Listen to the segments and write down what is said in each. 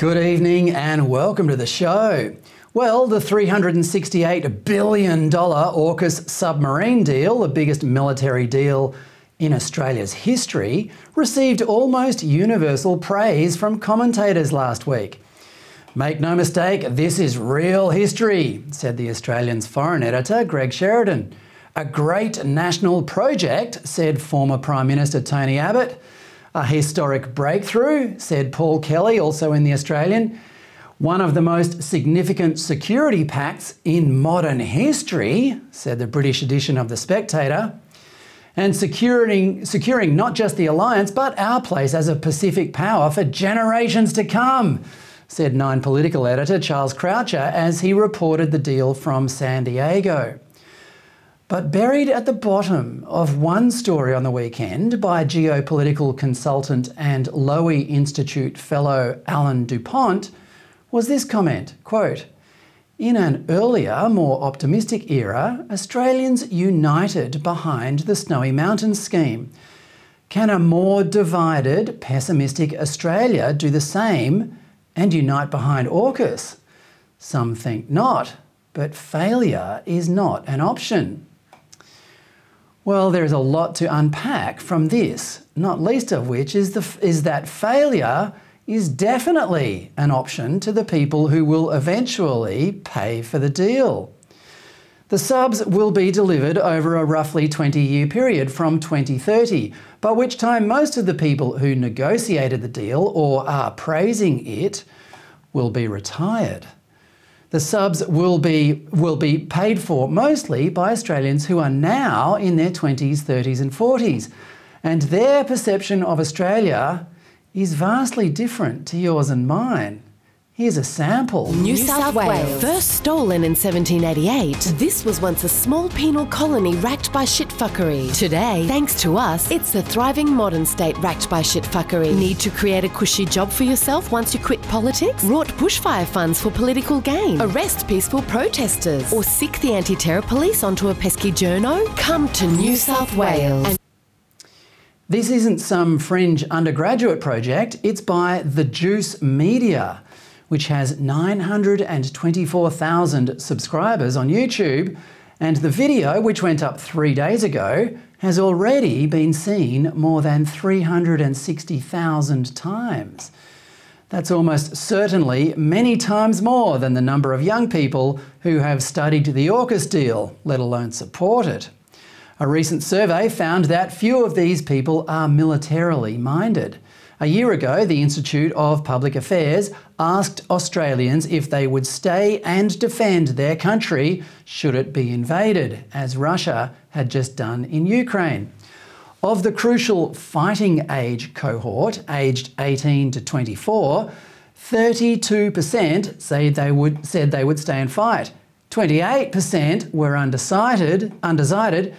Good evening and welcome to the show. Well, the $368 billion AUKUS submarine deal, the biggest military deal in Australia's history, received almost universal praise from commentators last week. Make no mistake, this is real history, said the Australian's foreign editor, Greg Sheridan. A great national project, said former Prime Minister Tony Abbott. A historic breakthrough, said Paul Kelly, also in The Australian. One of the most significant security pacts in modern history, said the British edition of The Spectator. And securing, securing not just the alliance, but our place as a Pacific power for generations to come, said Nine political editor Charles Croucher as he reported the deal from San Diego. But buried at the bottom of one story on the weekend by geopolitical consultant and Lowy Institute fellow Alan Dupont was this comment quote, In an earlier, more optimistic era, Australians united behind the Snowy Mountains scheme. Can a more divided, pessimistic Australia do the same and unite behind AUKUS? Some think not, but failure is not an option. Well, there is a lot to unpack from this, not least of which is, the, is that failure is definitely an option to the people who will eventually pay for the deal. The subs will be delivered over a roughly 20 year period from 2030, by which time most of the people who negotiated the deal or are praising it will be retired. The subs will be, will be paid for mostly by Australians who are now in their 20s, 30s, and 40s. And their perception of Australia is vastly different to yours and mine. Here's a sample. New South Wales. First stolen in 1788, this was once a small penal colony racked by shitfuckery. Today, thanks to us, it's a thriving modern state racked by shitfuckery. Need to create a cushy job for yourself once you quit politics? Rort bushfire funds for political gain? Arrest peaceful protesters? Or sick the anti-terror police onto a pesky journo? Come to New South Wales. And This isn't some fringe undergraduate project, it's by The Juice Media, which has 924,000 subscribers on YouTube, and the video, which went up three days ago, has already been seen more than 360,000 times. That's almost certainly many times more than the number of young people who have studied the AUKUS deal, let alone support it. A recent survey found that few of these people are militarily minded. A year ago, the Institute of Public Affairs asked Australians if they would stay and defend their country should it be invaded, as Russia had just done in Ukraine. Of the crucial fighting age cohort, aged 18 to 24, 32% say they would, said they would stay and fight. 28% were undecided, undecided,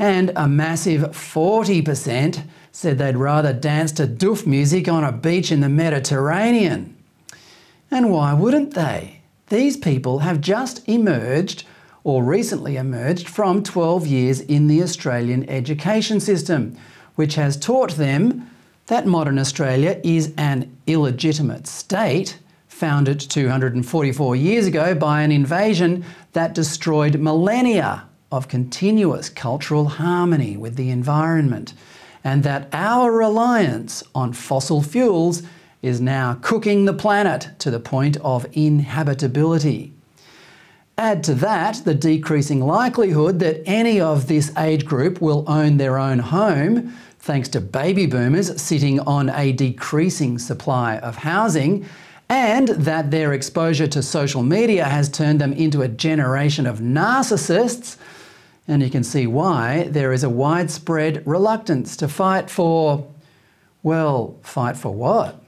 and a massive 40% said they'd rather dance to doof music on a beach in the Mediterranean. And why wouldn't they? These people have just emerged or recently emerged from 12 years in the Australian education system, which has taught them that modern Australia is an illegitimate state founded 244 years ago by an invasion that destroyed millennia of continuous cultural harmony with the environment, and that our reliance on fossil fuels is now cooking the planet to the point of inhabitability. Add to that the decreasing likelihood that any of this age group will own their own home, thanks to baby boomers sitting on a decreasing supply of housing, and that their exposure to social media has turned them into a generation of narcissists. And you can see why there is a widespread reluctance to fight for, well, fight for what?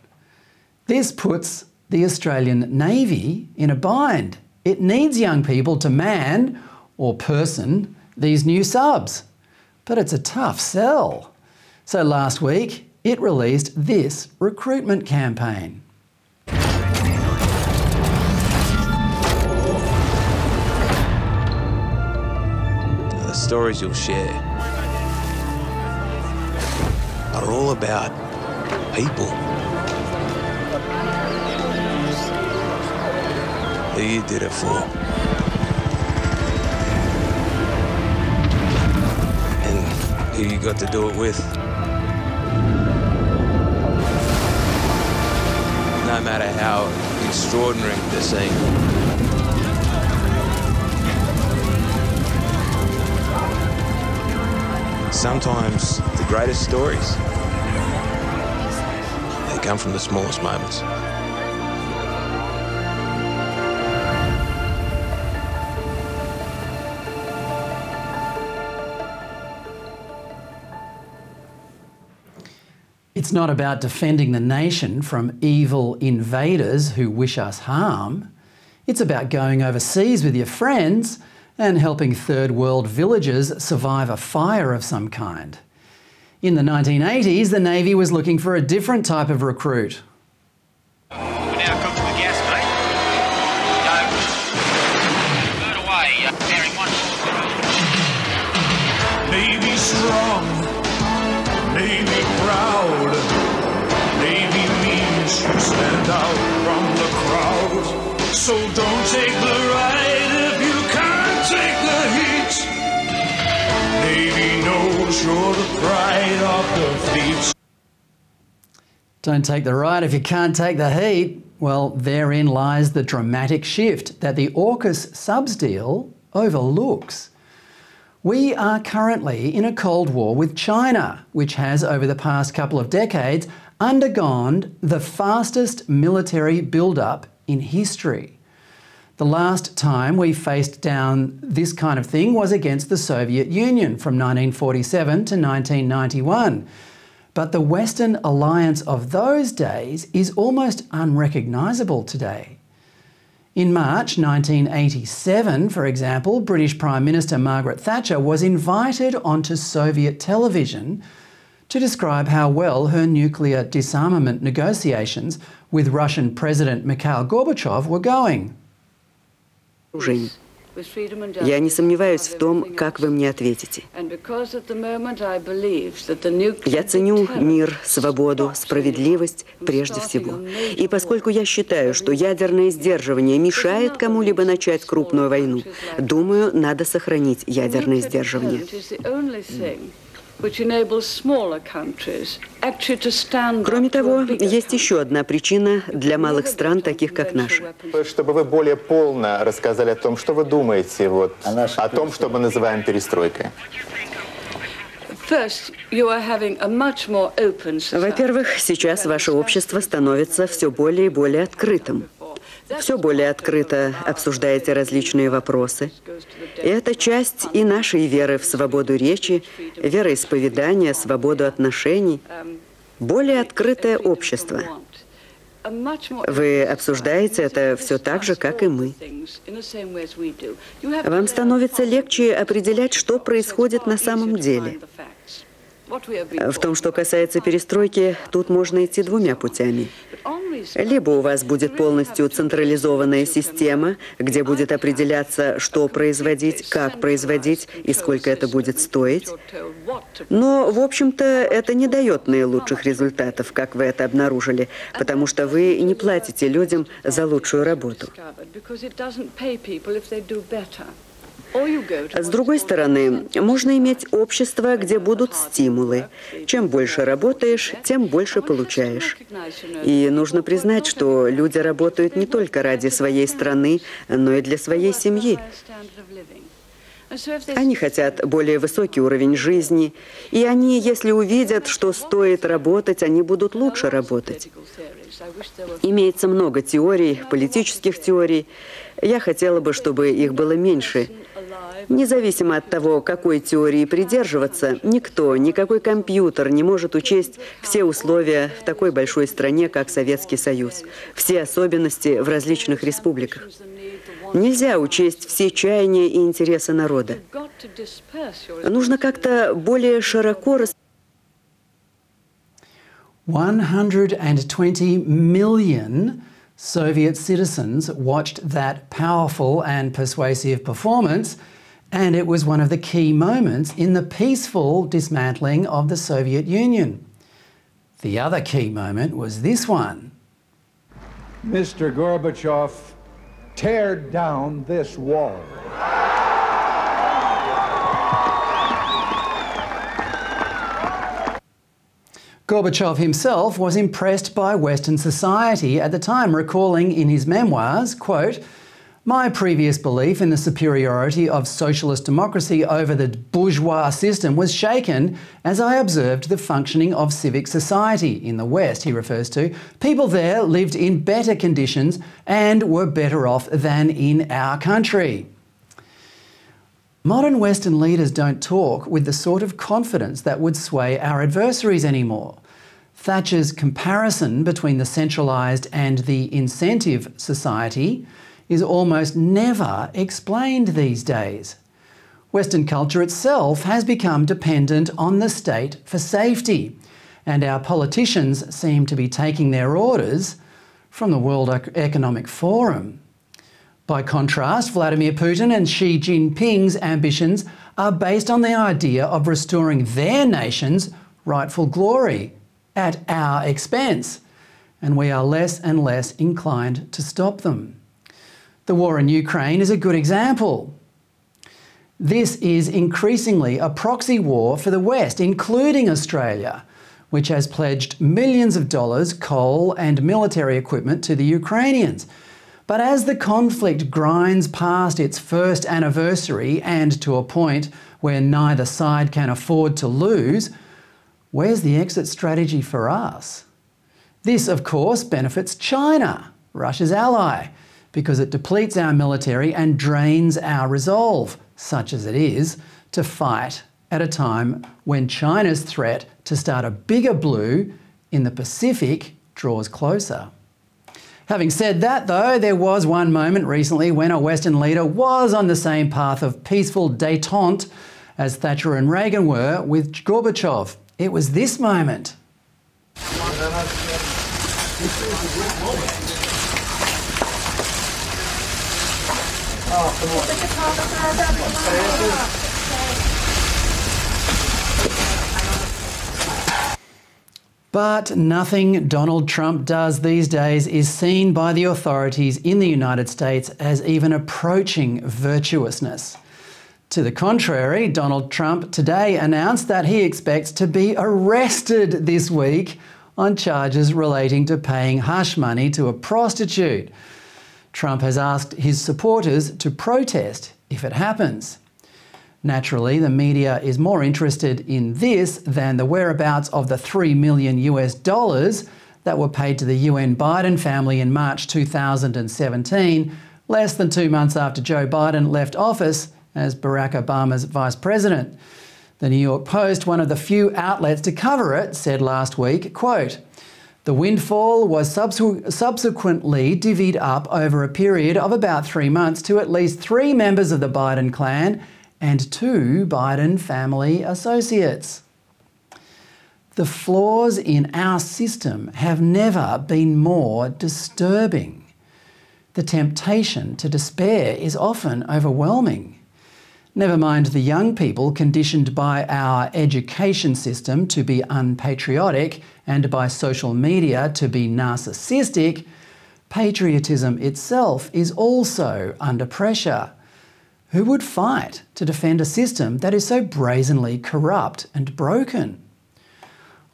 This puts the Australian Navy in a bind. It needs young people to man or person these new subs. But it's a tough sell. So last week, it released this recruitment campaign. Stories you'll share are all about people. Who you did it for. And who you got to do it with. No matter how extraordinary the scene. Sometimes the greatest stories they come from the smallest moments. It's not about defending the nation from evil invaders who wish us harm. It's about going overseas with your friends and helping third world villagers survive a fire of some kind. In the 1980s, the Navy was looking for a different type of recruit. We now come to the gas gate. Go. Burn away. Uh, bearing one. Navy strong, Navy proud. Navy means you stand out from the crowd. So don't take the ride Knows you're the pride of the fleet. Don't take the ride if you can't take the heat. Well, therein lies the dramatic shift that the AUKUS subs deal overlooks. We are currently in a Cold War with China, which has, over the past couple of decades, undergone the fastest military build-up in history. The last time we faced down this kind of thing was against the Soviet Union from 1947 to 1991. But the Western alliance of those days is almost unrecognisable today. In March 1987, for example, British Prime Minister Margaret Thatcher was invited onto Soviet television to describe how well her nuclear disarmament negotiations with Russian President Mikhail Gorbachev were going. Вооружений. Я не сомневаюсь в том, как вы мне ответите. Я ценю мир, свободу, справедливость прежде всего. И поскольку я считаю, что ядерное сдерживание мешает кому-либо начать крупную войну, думаю, надо сохранить ядерное сдерживание. Кроме того, есть еще одна причина для малых стран, таких как наши. Чтобы вы более полно рассказали о том, что вы думаете вот, о том, что мы называем перестройкой. Во-первых, сейчас ваше общество становится все более и более открытым. Все более открыто обсуждаете различные вопросы. И это часть и нашей веры в свободу речи, вероисповедания, свободу отношений. Более открытое общество. Вы обсуждаете это все так же, как и мы. Вам становится легче определять, что происходит на самом деле. В том, что касается перестройки, тут можно идти двумя путями. Либо у вас будет полностью централизованная система, где будет определяться, что производить, как производить и сколько это будет стоить. Но, в общем-то, это не дает наилучших результатов, как вы это обнаружили, потому что вы не платите людям за лучшую работу. С другой стороны, можно иметь общество, где будут стимулы. Чем больше работаешь, тем больше получаешь. И нужно признать, что люди работают не только ради своей страны, но и для своей семьи. Они хотят более высокий уровень жизни, и они, если увидят, что стоит работать, они будут лучше работать. Имеется много теорий, политических теорий. Я хотела бы, чтобы их было меньше. Независимо от того, какой теории придерживаться, никто, никакой компьютер не может учесть все условия в такой большой стране, как Советский Союз, все особенности в различных республиках. Нельзя учесть все чаяния и интересы народа. Нужно как-то более широко 120 million Soviet citizens watched that powerful and persuasive performance, and it was one of the key moments in the peaceful dismantling of the Soviet Union. The other key moment was this one. Mr. Gorbachev, tear down this wall. Gorbachev himself was impressed by Western society at the time, recalling in his memoirs, quote, my previous belief in the superiority of socialist democracy over the bourgeois system was shaken as I observed the functioning of civic society in the West, he refers to. People there lived in better conditions and were better off than in our country. Modern Western leaders don't talk with the sort of confidence that would sway our adversaries anymore. Thatcher's comparison between the centralised and the incentive society is almost never explained these days. Western culture itself has become dependent on the state for safety, and our politicians seem to be taking their orders from the World Economic Forum. By contrast, Vladimir Putin and Xi Jinping's ambitions are based on the idea of restoring their nation's rightful glory at our expense, and we are less and less inclined to stop them. The war in Ukraine is a good example. This is increasingly a proxy war for the West, including Australia, which has pledged millions of dollars, coal, and military equipment to the Ukrainians. But as the conflict grinds past its first anniversary and to a point where neither side can afford to lose, where's the exit strategy for us? This, of course, benefits China, Russia's ally, because it depletes our military and drains our resolve, such as it is, to fight at a time when China's threat to start a bigger blue in the Pacific draws closer. Having said that, though, there was one moment recently when a Western leader was on the same path of peaceful detente as Thatcher and Reagan were with Gorbachev. It was this moment. But nothing Donald Trump does these days is seen by the authorities in the United States as even approaching virtuousness. To the contrary, Donald Trump today announced that he expects to be arrested this week on charges relating to paying hush money to a prostitute. Trump has asked his supporters to protest if it happens. Naturally, the media is more interested in this than the whereabouts of the 3 million US dollars that were paid to the UN Biden family in March 2017, less than two months after Joe Biden left office as Barack Obama's vice president. The New York Post, one of the few outlets to cover it, said last week, quote, the windfall was subsequently divvied up over a period of about three months to at least three members of the Biden clan and two Biden family associates. The flaws in our system have never been more disturbing. The temptation to despair is often overwhelming. Never mind the young people conditioned by our education system to be unpatriotic and by social media to be narcissistic, patriotism itself is also under pressure. Who would fight to defend a system that is so brazenly corrupt and broken?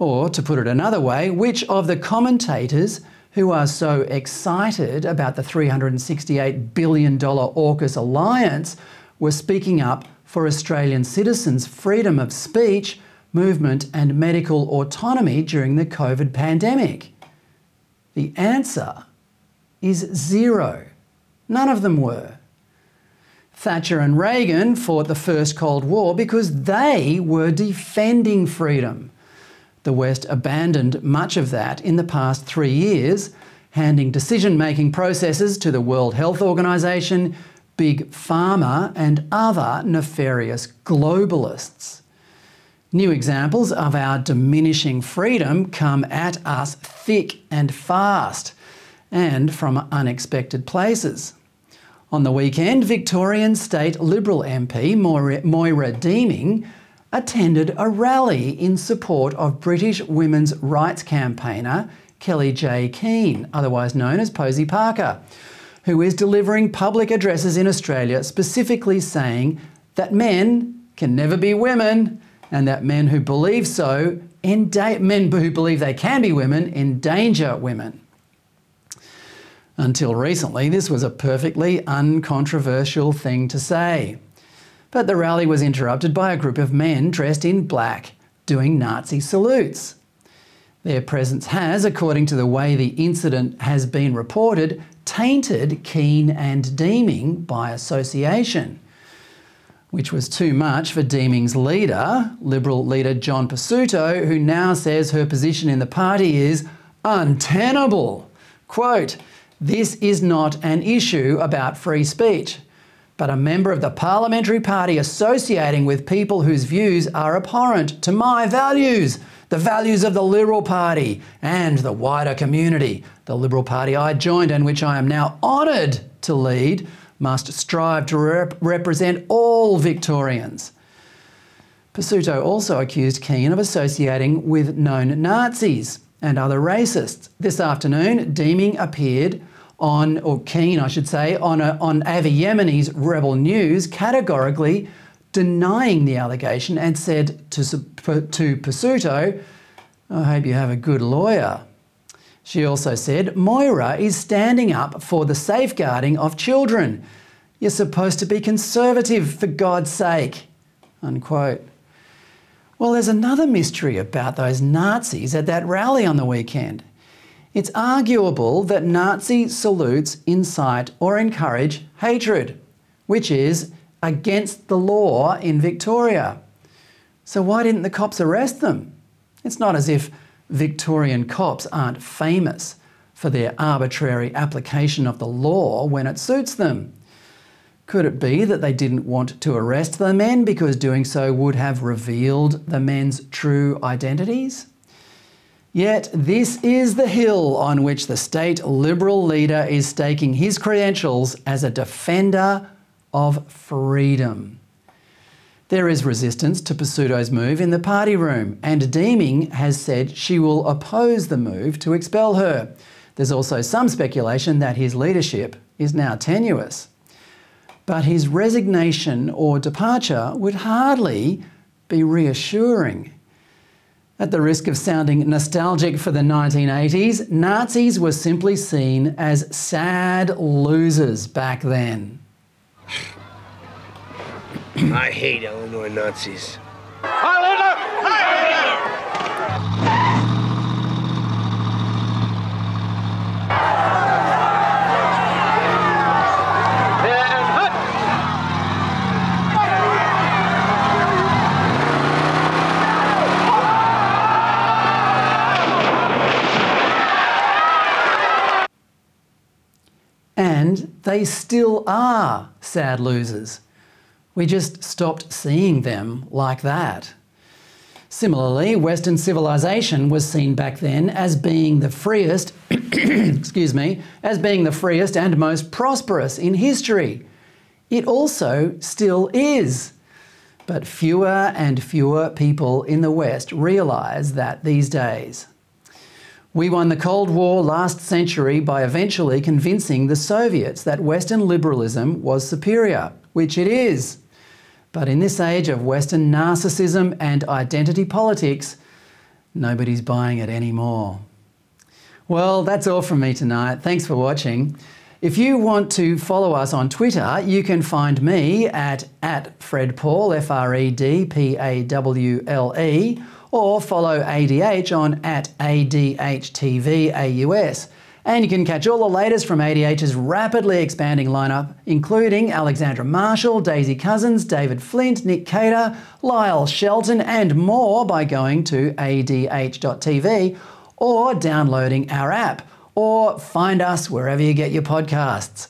Or, to put it another way, which of the commentators who are so excited about the $368 billion AUKUS alliance were speaking up for Australian citizens' freedom of speech, movement, and medical autonomy during the COVID pandemic? The answer is zero. None of them were. Thatcher and Reagan fought the First Cold War because they were defending freedom. The West abandoned much of that in the past three years, handing decision making processes to the World Health Organization, Big Pharma, and other nefarious globalists. New examples of our diminishing freedom come at us thick and fast and from unexpected places. On the weekend, Victorian State Liberal MP Moira Deeming attended a rally in support of British women's rights campaigner Kellie-Jay Keen, otherwise known as Posie Parker, who is delivering public addresses in Australia specifically saying that men can never be women and that men who believe so, enda- men who believe they can be women, endanger women. Until recently, this was a perfectly uncontroversial thing to say. But the rally was interrupted by a group of men dressed in black doing Nazi salutes. Their presence has, according to the way the incident has been reported, tainted Keen and Deeming by association, which was too much for Deeming's leader, Liberal leader John Pesutto, who now says her position in the party is untenable. Quote, this is not an issue about free speech but a member of the parliamentary party associating with people whose views are abhorrent to my values, the values of the Liberal Party and the wider community. The Liberal Party I joined and which I am now honoured to lead must strive to rep- represent all Victorians. Pesutto also accused Keen of associating with known Nazis and other racists. This afternoon, Deeming appeared on, or Keen, I should say, on, a, on Avi Yemini's Rebel News, categorically denying the allegation and said to, to I hope you have a good lawyer. She also said, Moira is standing up for the safeguarding of children. You're supposed to be conservative, for God's sake. Unquote. Well, there's another mystery about those Nazis at that rally on the weekend. It's arguable that Nazi salutes incite or encourage hatred, which is against the law in Victoria. So, why didn't the cops arrest them? It's not as if Victorian cops aren't famous for their arbitrary application of the law when it suits them. Could it be that they didn't want to arrest the men because doing so would have revealed the men's true identities? Yet this is the hill on which the state Liberal leader is staking his credentials as a defender of freedom. There is resistance to Pesutto's move in the party room, and Deeming has said she will oppose the move to expel her. There's also some speculation that his leadership is now tenuous. But his resignation or departure would hardly be reassuring. At the risk of sounding nostalgic for the 1980s, Nazis were simply seen as sad losers back then. I hate Illinois Nazis. And they still are sad losers. We just stopped seeing them like that. Similarly, Western civilization was seen back then as being the freest, excuse me, as being the freest and most prosperous in history. It also still is. But fewer and fewer people in the West realise that these days. We won the Cold War last century by eventually convincing the Soviets that Western liberalism was superior. which it is. But in this age of Western narcissism and identity politics, nobody's buying it anymore. Well, that's all from me tonight. Thanks for watching. If you want to follow us on Twitter, you can find me at, at Fred Pawle, F R E D P A W L E, or follow ADH on at ADHTVAUS. And you can catch all the latest from ADH's rapidly expanding lineup, including Alexandra Marshall, Daisy Cousins, David Flint, Nick Cater, Lyle Shelton, and more by going to adh.tv or downloading our app or find us wherever you get your podcasts.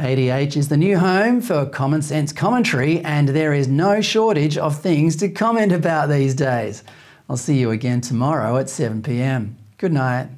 ADH is the new home for common sense commentary, and there is no shortage of things to comment about these days. I'll see you again tomorrow at 7 pm. Good night.